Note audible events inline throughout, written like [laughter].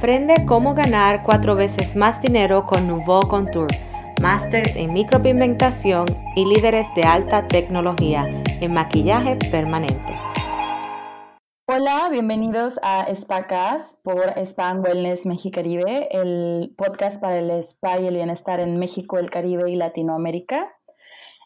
Aprende cómo ganar cuatro veces más dinero con Nouveau Contour, másters en micropigmentación y líderes de alta tecnología en maquillaje permanente. Hola, bienvenidos a SPACAS por Spa Wellness Mexicaribe, el podcast para el spa y el bienestar en México, el Caribe y Latinoamérica.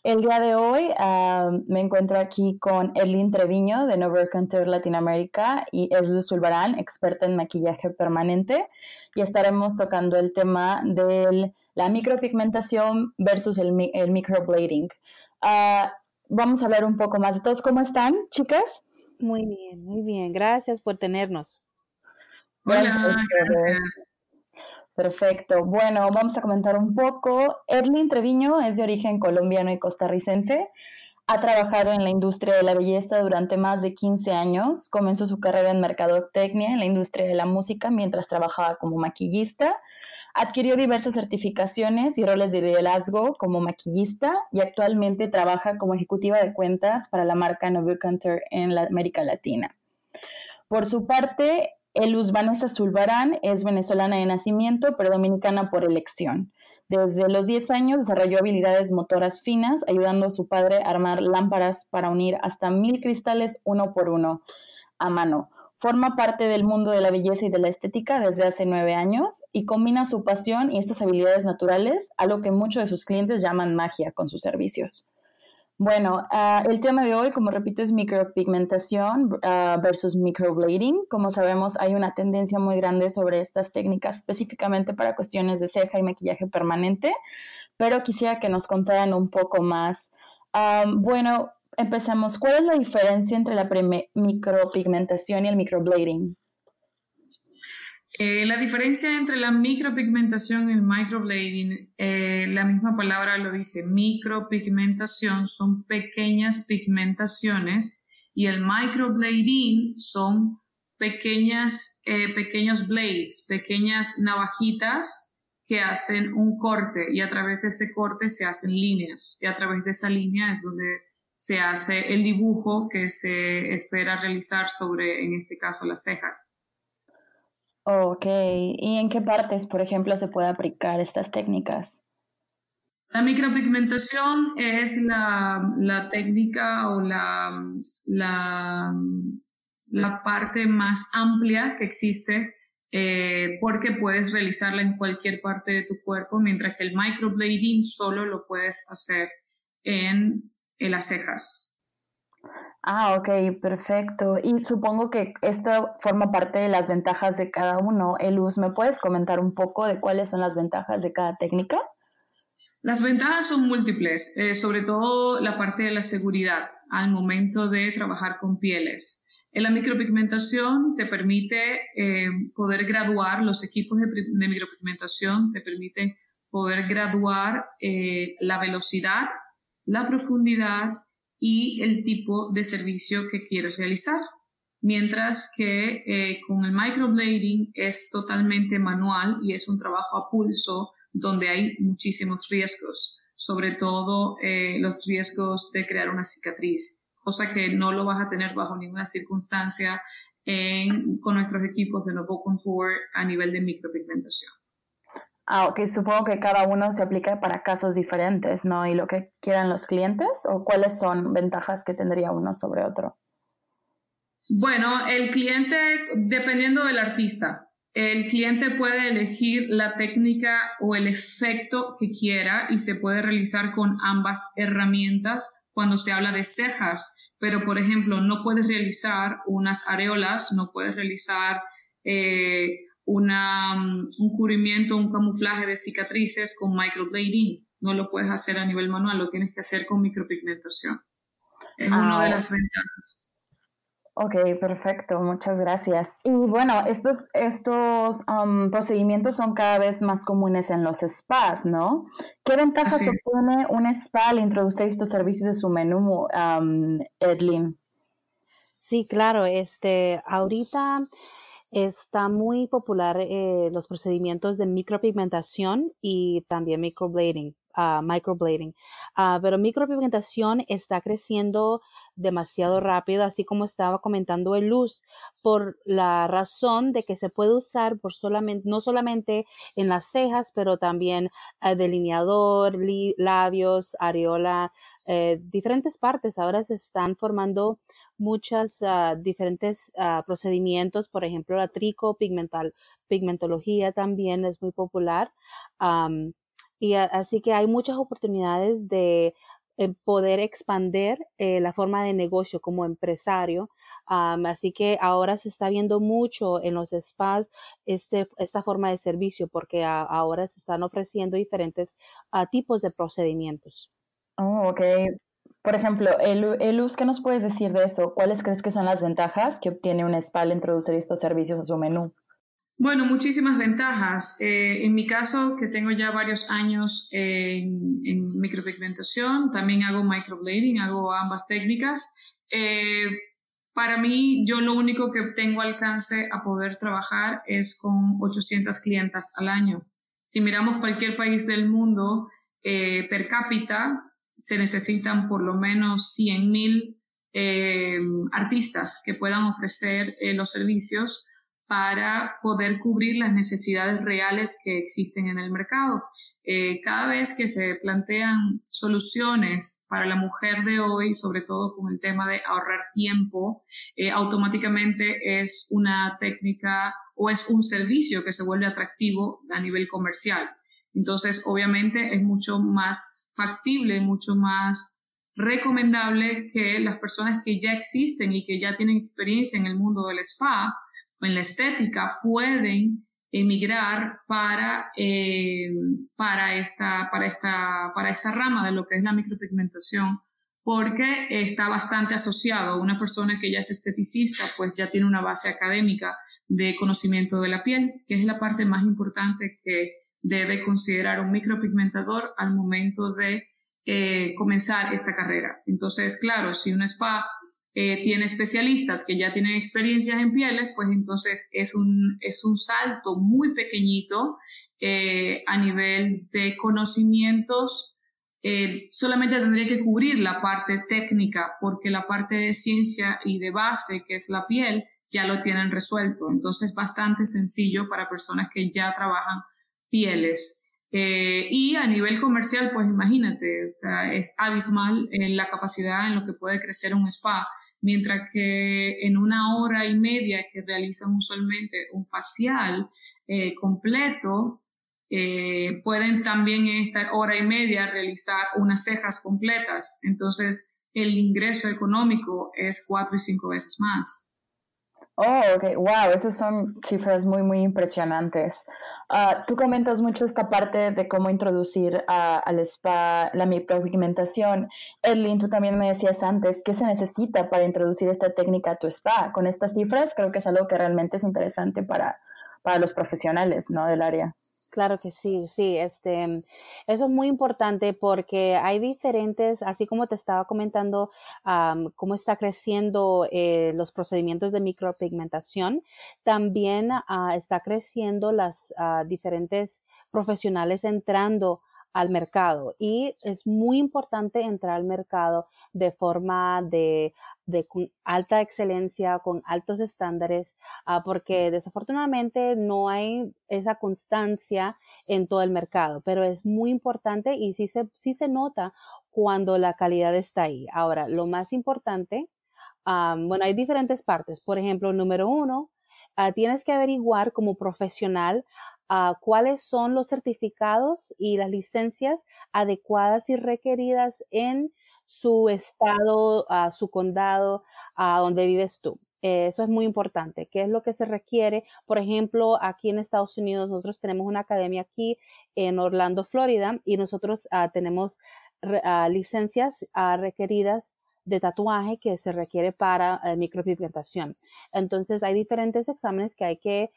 El día de hoy ah, me encuentro aquí con Edlin Treviño de Nover Contour Latinoamérica y Eslu Zulbarán, experta en maquillaje permanente, y estaremos tocando el tema de la micropigmentación versus el, microblading. Ah, vamos a hablar un poco más de todos. ¿Cómo están, chicas? Muy bien, muy bien. Gracias por tenernos. Hola, gracias. Perfecto. Bueno, vamos a comentar un poco. Erlin Treviño es de origen colombiano y costarricense. Ha trabajado en la industria de la belleza durante más de 15 años. Comenzó su carrera en mercadotecnia en la industria de la música mientras trabajaba como maquillista. Adquirió diversas certificaciones y roles de liderazgo como maquillista y actualmente trabaja como ejecutiva de cuentas para la marca Nobu Contour en la América Latina. Por su parte, Eluz Vanessa Zulbarán es venezolana de nacimiento, pero dominicana por elección. Desde los 10 años desarrolló habilidades motoras finas, ayudando a su padre a armar lámparas para unir hasta mil cristales uno por uno a mano. Forma parte del mundo de la belleza y de la estética desde hace nueve años y combina su pasión y estas habilidades naturales, a lo que muchos de sus clientes llaman magia con sus servicios. Bueno, ah, el tema de hoy, como repito, es micropigmentación uh, versus microblading. Como sabemos, hay una tendencia muy grande sobre estas técnicas específicamente para cuestiones de ceja y maquillaje permanente, pero quisiera que nos contaran un poco más. Ah, bueno, empecemos. ¿Cuál es la diferencia entre la micropigmentación y el microblading? Eh, la diferencia entre la micropigmentación y el microblading, eh, la misma palabra lo dice, micropigmentación son pequeñas pigmentaciones y el microblading son pequeñas, eh, pequeños blades, pequeñas navajitas que hacen un corte y a través de ese corte se hacen líneas y a través de esa línea es donde se hace el dibujo que se espera realizar sobre, en este caso, las cejas. Ok, ¿y en qué partes, por ejemplo, se puede aplicar estas técnicas? La micropigmentación es la, técnica o la, la, la, parte más amplia que existe eh, porque puedes realizarla en cualquier parte de tu cuerpo, mientras que el microblading solo lo puedes hacer en, en las cejas. Ah, ok, perfecto. Y supongo que esto forma parte de las ventajas de cada uno. Eluz, ¿me puedes comentar un poco de cuáles son las ventajas de cada técnica? Las ventajas son múltiples, eh, sobre todo la parte de la seguridad al momento de trabajar con pieles. En la micropigmentación te permite eh, poder graduar, los equipos de, micropigmentación te permiten poder graduar eh, la velocidad, la profundidad y el tipo de servicio que quieres realizar. Mientras que eh, con el microblading es totalmente manual y es un trabajo a pulso donde hay muchísimos riesgos, sobre todo eh, los riesgos de crear una cicatriz, cosa que no lo vas a tener bajo ninguna circunstancia con nuestros equipos de Novo Contour a nivel de micropigmentación. Ah, supongo que cada uno se aplica para casos diferentes, ¿no? Y lo que quieran los clientes, o cuáles son ventajas que tendría uno sobre otro. Bueno, el cliente, dependiendo del artista, el cliente puede elegir la técnica o el efecto que quiera y se puede realizar con ambas herramientas cuando se habla de cejas. Pero, por ejemplo, no puedes realizar unas areolas, no puedes realizar eh, una, mm, un cubrimiento, un camuflaje de cicatrices con microblading. No lo puedes hacer a nivel manual, lo tienes que hacer con micropigmentación. Es una de ah, las ventajas. Ok, perfecto, muchas gracias. Y bueno, estos, estos um, procedimientos son cada vez más comunes en los spas, ¿no? ¿Qué ventajas supone un spa al introducir estos servicios de su menú, um, Edlin? Sí, claro, este, ahorita Está muy popular eh, los procedimientos de micropigmentación y también microblading. Uh, microblading. Uh, pero micropigmentación está creciendo demasiado rápido, así como estaba comentando el luz, por la razón de que se puede usar por solamente, no solamente en las cejas, pero también uh, delineador, labios, areola, eh, diferentes partes. Ahora se están formando muchos diferentes procedimientos, por ejemplo, la tricopigmental, pigmentología también es muy popular. Y así que hay muchas oportunidades de eh, poder expander eh, la forma de negocio como empresario. así que ahora se está viendo mucho en los spas este, esta forma de servicio porque ahora se están ofreciendo diferentes ah, tipos de procedimientos. Oh, ok. Por ejemplo, el, Luz, ¿qué nos puedes decir de eso? ¿Cuáles crees que son las ventajas que obtiene un spa al introducir estos servicios a su menú? Bueno, muchísimas ventajas. Eh, en mi caso, que tengo ya varios años en, micropigmentación, también hago microblading, hago ambas técnicas. Eh, para mí, yo lo único que tengo alcance a poder trabajar es con 800 clientas al año. Si miramos cualquier país del mundo, eh, per cápita se necesitan por lo menos 100.000 artistas que puedan ofrecer los servicios para poder cubrir las necesidades reales que existen en el mercado. Eh, cada vez que se plantean soluciones para la mujer de hoy, sobre todo con el tema de ahorrar tiempo, eh, automáticamente es una técnica o es un servicio que se vuelve atractivo a nivel comercial. Entonces, obviamente es mucho más factible, mucho más recomendable que las personas que ya existen y que ya tienen experiencia en el mundo del spa en la estética pueden emigrar para, eh, para, esta, para, esta, para esta rama de lo que es la micropigmentación, porque está bastante asociado. Una persona que ya es esteticista, pues ya tiene una base académica de conocimiento de la piel, que es la parte más importante que debe considerar un micropigmentador al momento de eh, comenzar esta carrera. Entonces, claro, si un spa eh, tiene especialistas que ya tienen experiencias en pieles, pues entonces es un, es un salto muy pequeñito eh, a nivel de conocimientos. Eh, solamente tendría que cubrir la parte técnica porque la parte de ciencia y de base, que es la piel, ya lo tienen resuelto. Entonces, bastante sencillo para personas que ya trabajan pieles. y a nivel comercial, pues imagínate, o sea, es abismal la capacidad en lo que puede crecer un spa mientras que en una hora y media que realizan usualmente un facial eh, completo, eh, pueden también en esta hora y media realizar unas cejas completas. Entonces, el ingreso económico es cuatro y cinco veces más. Oh, ok, wow, esas son cifras muy, muy impresionantes. Ah, tú comentas mucho esta parte de cómo introducir al spa la micropigmentación. Erlin, tú también me decías antes, ¿qué se necesita para introducir esta técnica a tu spa? Con estas cifras creo que es algo que realmente es interesante para, para los profesionales ¿no? del área. Claro que sí, sí, este, eso es muy importante porque hay diferentes, así como te estaba comentando, cómo está creciendo eh, los procedimientos de micropigmentación, también uh, está creciendo las uh, diferentes profesionales entrando al mercado y es muy importante entrar al mercado de forma de de alta excelencia, con altos estándares, ah, porque desafortunadamente no hay esa constancia en todo el mercado, pero es muy importante y sí se, sí se nota cuando la calidad está ahí. Ahora, lo más importante, bueno, hay diferentes partes. Por ejemplo, número uno, ah, tienes que averiguar como profesional ah, cuáles son los certificados y las licencias adecuadas y requeridas en su estado, a su condado, a donde vives tú. Eso es muy importante. ¿Qué es lo que se requiere? Por ejemplo, aquí en Estados Unidos nosotros tenemos una academia aquí en Orlando, Florida, y nosotros ah, tenemos ah, licencias ah, requeridas de tatuaje que se requiere para eh, micropigmentación. Entonces, hay diferentes exámenes que hay que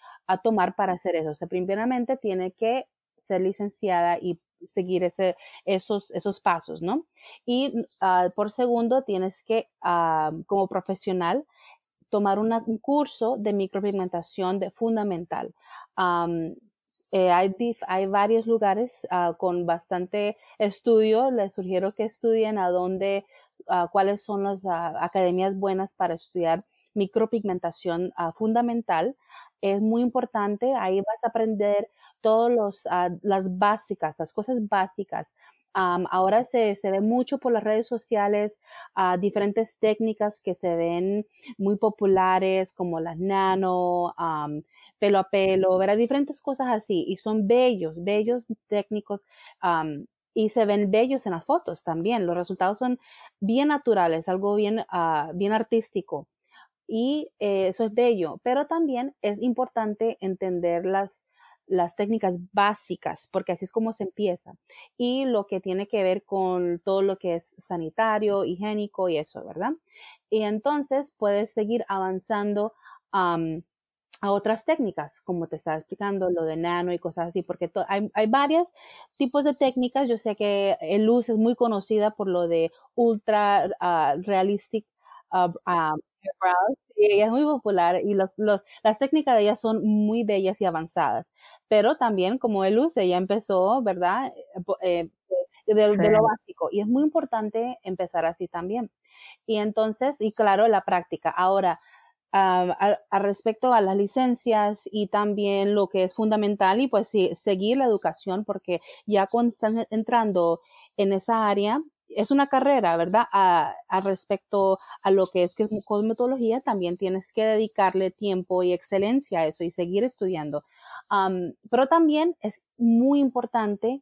tomar para hacer eso. O sea, primeramente tiene que ser licenciada y seguir ese, esos, esos pasos, ¿no? Y ah, por segundo, tienes que, ah, como profesional, tomar un curso de micropigmentación de fundamental. eh, hay, hay, varios lugares ah, con bastante estudio. Les sugiero que estudien a dónde, cuáles son las academias buenas para estudiar micropigmentación fundamental. Es muy importante. Ahí vas a aprender todas las básicas, las cosas básicas. Ahora se, se, ve mucho por las redes sociales uh, diferentes técnicas que se ven muy populares como las nano, pelo a pelo, verá diferentes cosas así y son bellos, bellos técnicos y se ven bellos en las fotos también. Los resultados son bien naturales, algo bien, uh, bien artístico. Y eh, eso es bello, pero también es importante entender las las técnicas básicas, porque así es como se empieza, y lo que tiene que ver con todo lo que es sanitario, higiénico y eso, ¿verdad? Y entonces puedes seguir avanzando a otras técnicas, como te estaba explicando, lo de nano y cosas así, porque hay, hay varios tipos de técnicas. Yo sé que el luz es muy conocida por lo de ultra uh, realistic uh, ella es muy popular y los, las técnicas de ella son muy bellas y avanzadas. Pero también, como él usa, ella empezó, ¿verdad? Eh, eh, de, lo básico. Y es muy importante empezar así también. Y entonces, y claro, la práctica. Ahora, a, respecto a las licencias y también lo que es fundamental y pues sí, seguir la educación porque ya cuando están entrando en esa área es una carrera, ¿verdad? A, respecto a lo que es cosmetología, también tienes que dedicarle tiempo y excelencia a eso y seguir estudiando. pero también es muy importante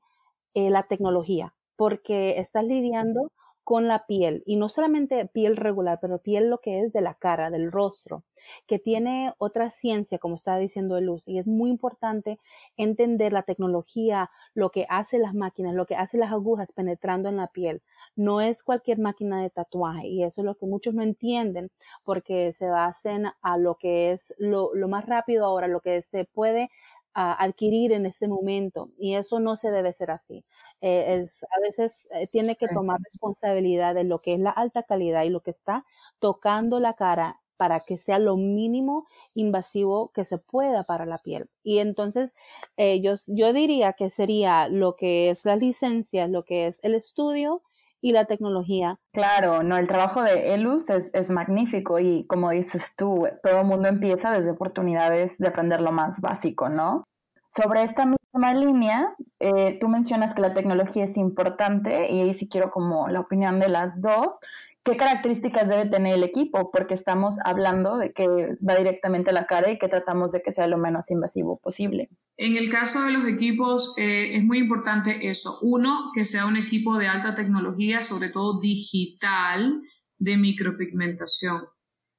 eh, la tecnología, porque estás lidiando con la piel y no solamente piel regular, pero piel lo que es de la cara, del rostro, que tiene otra ciencia, como estaba diciendo Luz, y es muy importante entender la tecnología, lo que hace las máquinas, lo que hace las agujas penetrando en la piel. No es cualquier máquina de tatuaje y eso es lo que muchos no entienden porque se basan a lo que es lo, lo más rápido ahora, lo que se puede adquirir en este momento y eso no se debe ser así. Eh, es, a veces eh, tiene que tomar responsabilidad de lo que es la alta calidad y lo que está tocando la cara para que sea lo mínimo invasivo que se pueda para la piel. Y entonces ellos, yo diría que sería lo que es la licencia, lo que es el estudio y la tecnología. Claro, no, el trabajo de ELUS es, es magnífico y como dices tú, todo el mundo empieza desde oportunidades de aprender lo más básico, ¿no? Sobre esta misma línea, eh, tú mencionas que la tecnología es importante y ahí sí quiero como la opinión de las dos. ¿Qué características debe tener el equipo? Porque estamos hablando de que va directamente a la cara y que tratamos de que sea lo menos invasivo posible. En el caso de los equipos eh, es muy importante eso. Uno, que sea un equipo de alta tecnología, sobre todo digital, de micropigmentación.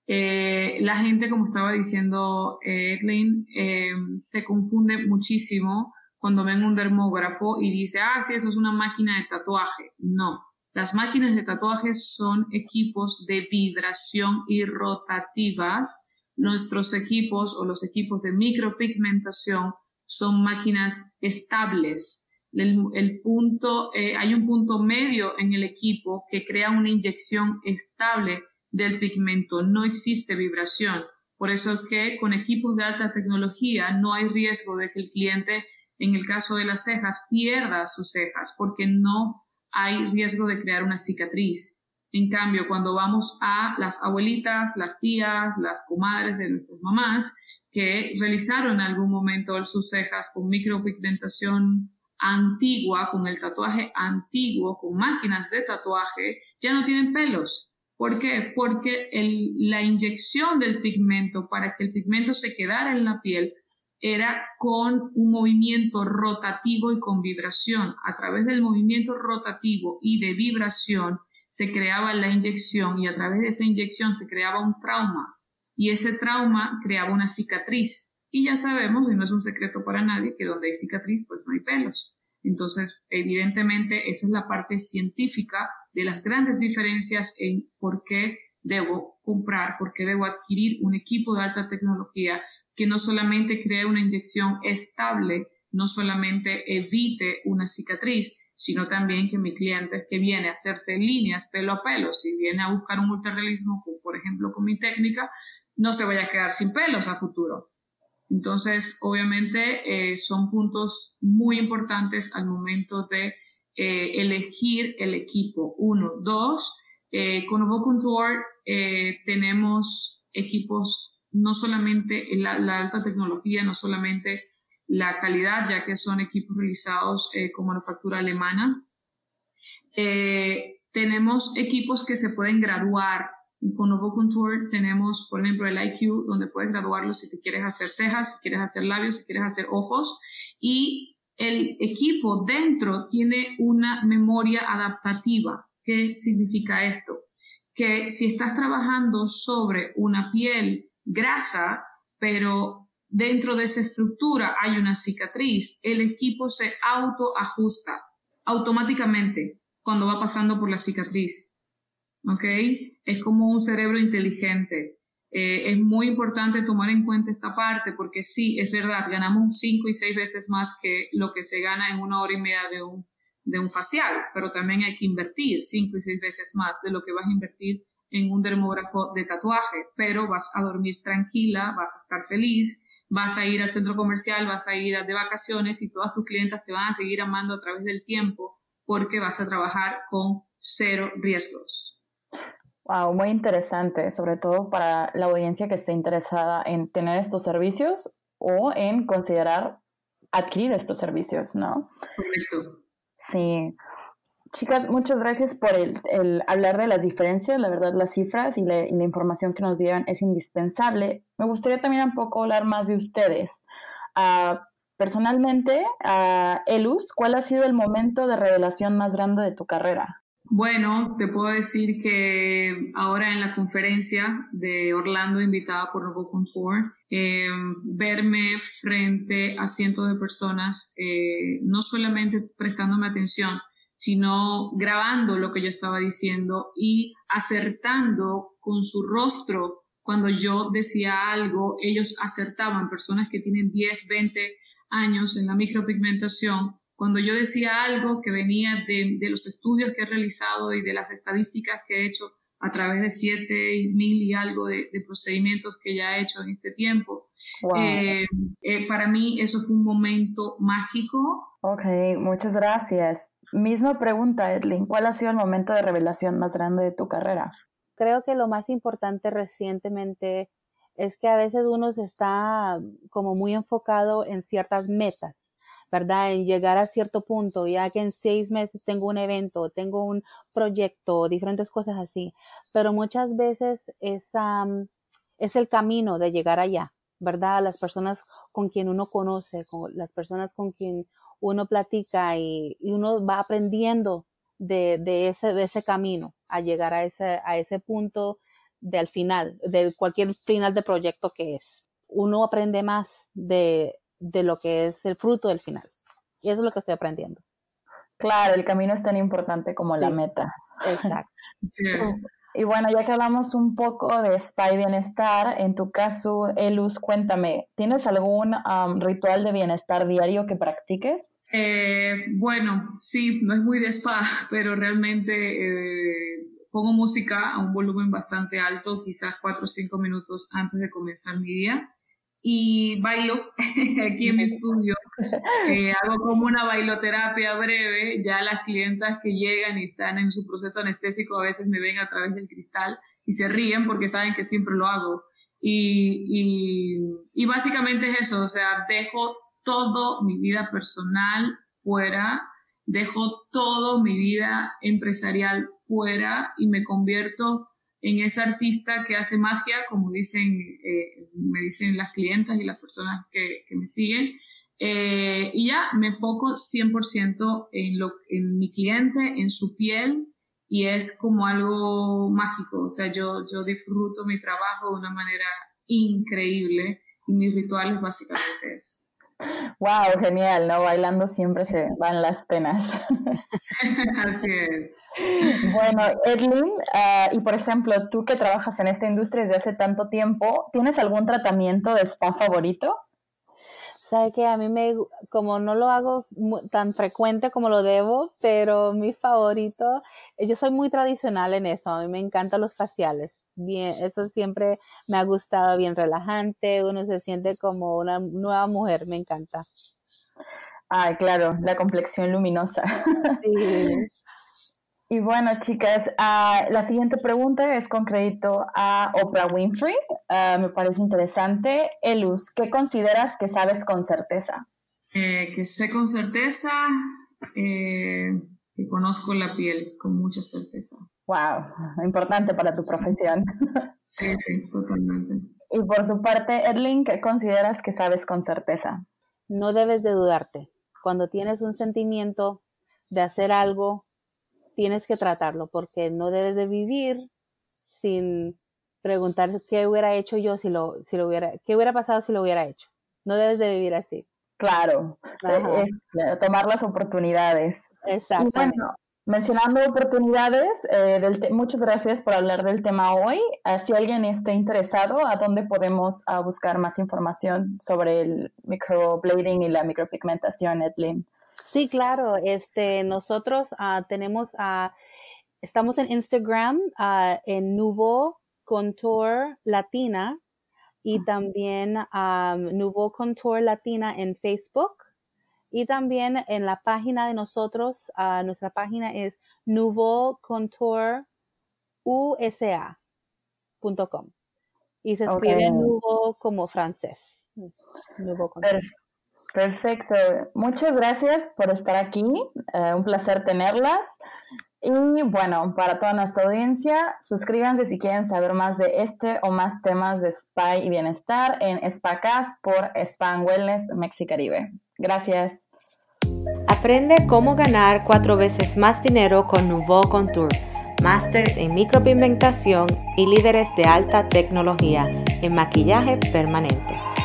Eh, la gente, como estaba diciendo Edlin, se confunde muchísimo cuando ven un dermógrafo y dice, ah, sí, eso es una máquina de tatuaje. No, las máquinas de tatuaje son equipos de vibración y rotativas. Nuestros equipos o los equipos de micropigmentación son máquinas estables. El, punto, eh, hay un punto medio en el equipo que crea una inyección estable del pigmento, no existe vibración. Por eso es que con equipos de alta tecnología no hay riesgo de que el cliente, en el caso de las cejas, pierda sus cejas porque no hay riesgo de crear una cicatriz. En cambio, cuando vamos a las abuelitas, las tías, las comadres de nuestras mamás, que realizaron en algún momento sus cejas con micropigmentación antigua, con el tatuaje antiguo, con máquinas de tatuaje, ya no tienen pelos. ¿Por qué? Porque la inyección del pigmento para que el pigmento se quedara en la piel era con un movimiento rotativo y con vibración. A través del movimiento rotativo y de vibración se creaba la inyección y a través de esa inyección se creaba un trauma y ese trauma creaba una cicatriz. Y ya sabemos, y no es un secreto para nadie, que donde hay cicatriz pues no hay pelos. Entonces, evidentemente, esa es la parte científica de las grandes diferencias en por qué debo comprar, por qué debo adquirir un equipo de alta tecnología que no solamente cree una inyección estable, no solamente evite una cicatriz, sino también que mi cliente que viene a hacerse líneas pelo a pelo, si viene a buscar un ultrarrealismo, por ejemplo, con mi técnica, no se vaya a quedar sin pelos a futuro. Entonces, obviamente, eh, son puntos muy importantes al momento de eh, elegir el equipo. Uno, dos, eh, con Contour eh, tenemos equipos no solamente la, alta tecnología, no solamente la calidad, ya que son equipos realizados eh, con manufactura alemana. Eh, tenemos equipos que se pueden graduar. Con Novo Contour tenemos, por ejemplo, el IQ, donde puedes graduarlo si te quieres hacer cejas, si quieres hacer labios, si quieres hacer ojos. Y el equipo dentro tiene una memoria adaptativa. ¿Qué significa esto? Que si estás trabajando sobre una piel grasa, pero dentro de esa estructura hay una cicatriz, el equipo se autoajusta automáticamente cuando va pasando por la cicatriz. ¿Ok? Es como un cerebro inteligente. Eh, es muy importante tomar en cuenta esta parte porque sí, es verdad, ganamos cinco y seis veces más que lo que se gana en una hora y media de un, de un facial, pero también hay que invertir cinco y seis veces más de lo que vas a invertir en un dermógrafo de tatuaje, pero vas a dormir tranquila, vas a estar feliz, vas a ir al centro comercial, vas a ir de vacaciones y todas tus clientas te van a seguir amando a través del tiempo porque vas a trabajar con cero riesgos. Wow, muy interesante, sobre todo para la audiencia que esté interesada en tener estos servicios o en considerar adquirir estos servicios, ¿no? Correcto. Sí. Chicas, muchas gracias por el, hablar de las diferencias. La verdad, las cifras y, la información que nos dieron es indispensable. Me gustaría también un poco hablar más de ustedes. Uh, personalmente, uh, Elus, ¿cuál ha sido el momento de revelación más grande de tu carrera? Bueno, te puedo decir que ahora en la conferencia de Orlando, invitada por Robo Contour, eh, verme frente a cientos de personas, eh, no solamente prestándome atención, sino grabando lo que yo estaba diciendo y acertando con su rostro cuando yo decía algo, ellos acertaban, personas que tienen 10, 20 años en la micropigmentación, cuando yo decía algo que venía de, de, los estudios que he realizado y de las estadísticas que he hecho a través de siete mil y algo de, de, procedimientos que ya he hecho en este tiempo, wow. eh, eh, para mí eso fue un momento mágico. Ok, muchas gracias. Misma pregunta, Edlin, ¿cuál ha sido el momento de revelación más grande de tu carrera? Creo que lo más importante recientemente es que a veces uno está como muy enfocado en ciertas metas ¿verdad? En llegar a cierto punto, ya que en seis meses tengo un evento, tengo un proyecto, diferentes cosas así. Pero muchas veces es, es el camino de llegar allá, ¿verdad? Las personas con quien uno conoce, con las personas con quien uno platica y, y uno va aprendiendo de, de, ese, de ese camino a llegar a ese, a ese punto del final, de cualquier final de proyecto que es. Uno aprende más de, de lo que es el fruto del final. Y eso es lo que estoy aprendiendo. Claro, el camino es tan importante como sí. la meta. Exacto. Sí es. Y bueno, ya que hablamos un poco de spa y bienestar, en tu caso, Elus, cuéntame, ¿tienes algún um, ritual de bienestar diario que practiques? Eh, bueno, sí, no es muy de spa, [laughs] pero realmente eh, pongo música a un volumen bastante alto, quizás cuatro o cinco minutos antes de comenzar mi día y bailo [laughs] aquí en mi estudio. [laughs] Eh, hago como una bailoterapia breve. Ya las clientas que llegan y están en su proceso anestésico a veces me ven a través del cristal y se ríen porque saben que siempre lo hago. Y, y, y básicamente es eso, o sea, dejo todo mi vida personal fuera, dejo todo mi vida empresarial fuera y me convierto en ese artista que hace magia, como dicen, eh, me dicen las clientas y las personas que, que me siguen. Eh, y ya me enfoco 100% en, lo, en mi cliente, en su piel, y es como algo mágico. O sea, yo, yo disfruto mi trabajo de una manera increíble y mis rituales básicamente eso. Wow, genial, ¿no? Bailando siempre se van las penas. [laughs] Así es. Bueno, Edlin, uh, y por ejemplo, tú que trabajas en esta industria desde hace tanto tiempo, ¿tienes algún tratamiento de spa favorito? Sabe que a mí me, como no lo hago tan frecuente como lo debo, pero mi favorito, yo soy muy tradicional en eso, a mí me encantan los faciales, bien, eso siempre me ha gustado, bien relajante, uno se siente como una nueva mujer, me encanta. Ay, claro, la complexión luminosa. Sí. Y bueno, chicas, ah, la siguiente pregunta es con crédito a Oprah Winfrey. Ah, me parece interesante. Elus, ¿qué consideras que sabes con certeza? Eh, que sé con certeza, eh, que conozco la piel con mucha certeza. Wow, importante para tu profesión. [laughs] Sí, sí, totalmente. Y por tu parte, Edlin, ¿qué consideras que sabes con certeza? No debes de dudarte. Cuando tienes un sentimiento de hacer algo, tienes que tratarlo porque no debes de vivir sin preguntar qué hubiera hecho yo si lo, si lo hubiera, qué hubiera pasado si lo hubiera hecho. No debes de vivir así. Claro, es, tomar las oportunidades. Exacto. Bueno, mencionando oportunidades, eh, muchas gracias por hablar del tema hoy. Ah, si alguien esté interesado, ¿a dónde podemos ah, buscar más información sobre el microblading y la micropigmentación, Edlin? Sí, claro. Este, nosotros uh, tenemos, uh, estamos en Instagram uh, en Nuvo Contour Latina y también um, Nuvo Contour Latina en Facebook. Y también en la página de nosotros, nuestra página es nuvocontourusa.com. Y se escribe Nuvo como francés. Nuvo Contour. Perfecto. Muchas gracias por estar aquí. Eh, un placer tenerlas. Y bueno, para toda nuestra audiencia, suscríbanse si quieren saber más de este o más temas de spa y bienestar en SpaCast por Spa Wellness Mexicaribe. Gracias. Aprende cómo ganar cuatro veces más dinero con Nouveau Contour, másters en micropigmentación y líderes de alta tecnología en maquillaje permanente.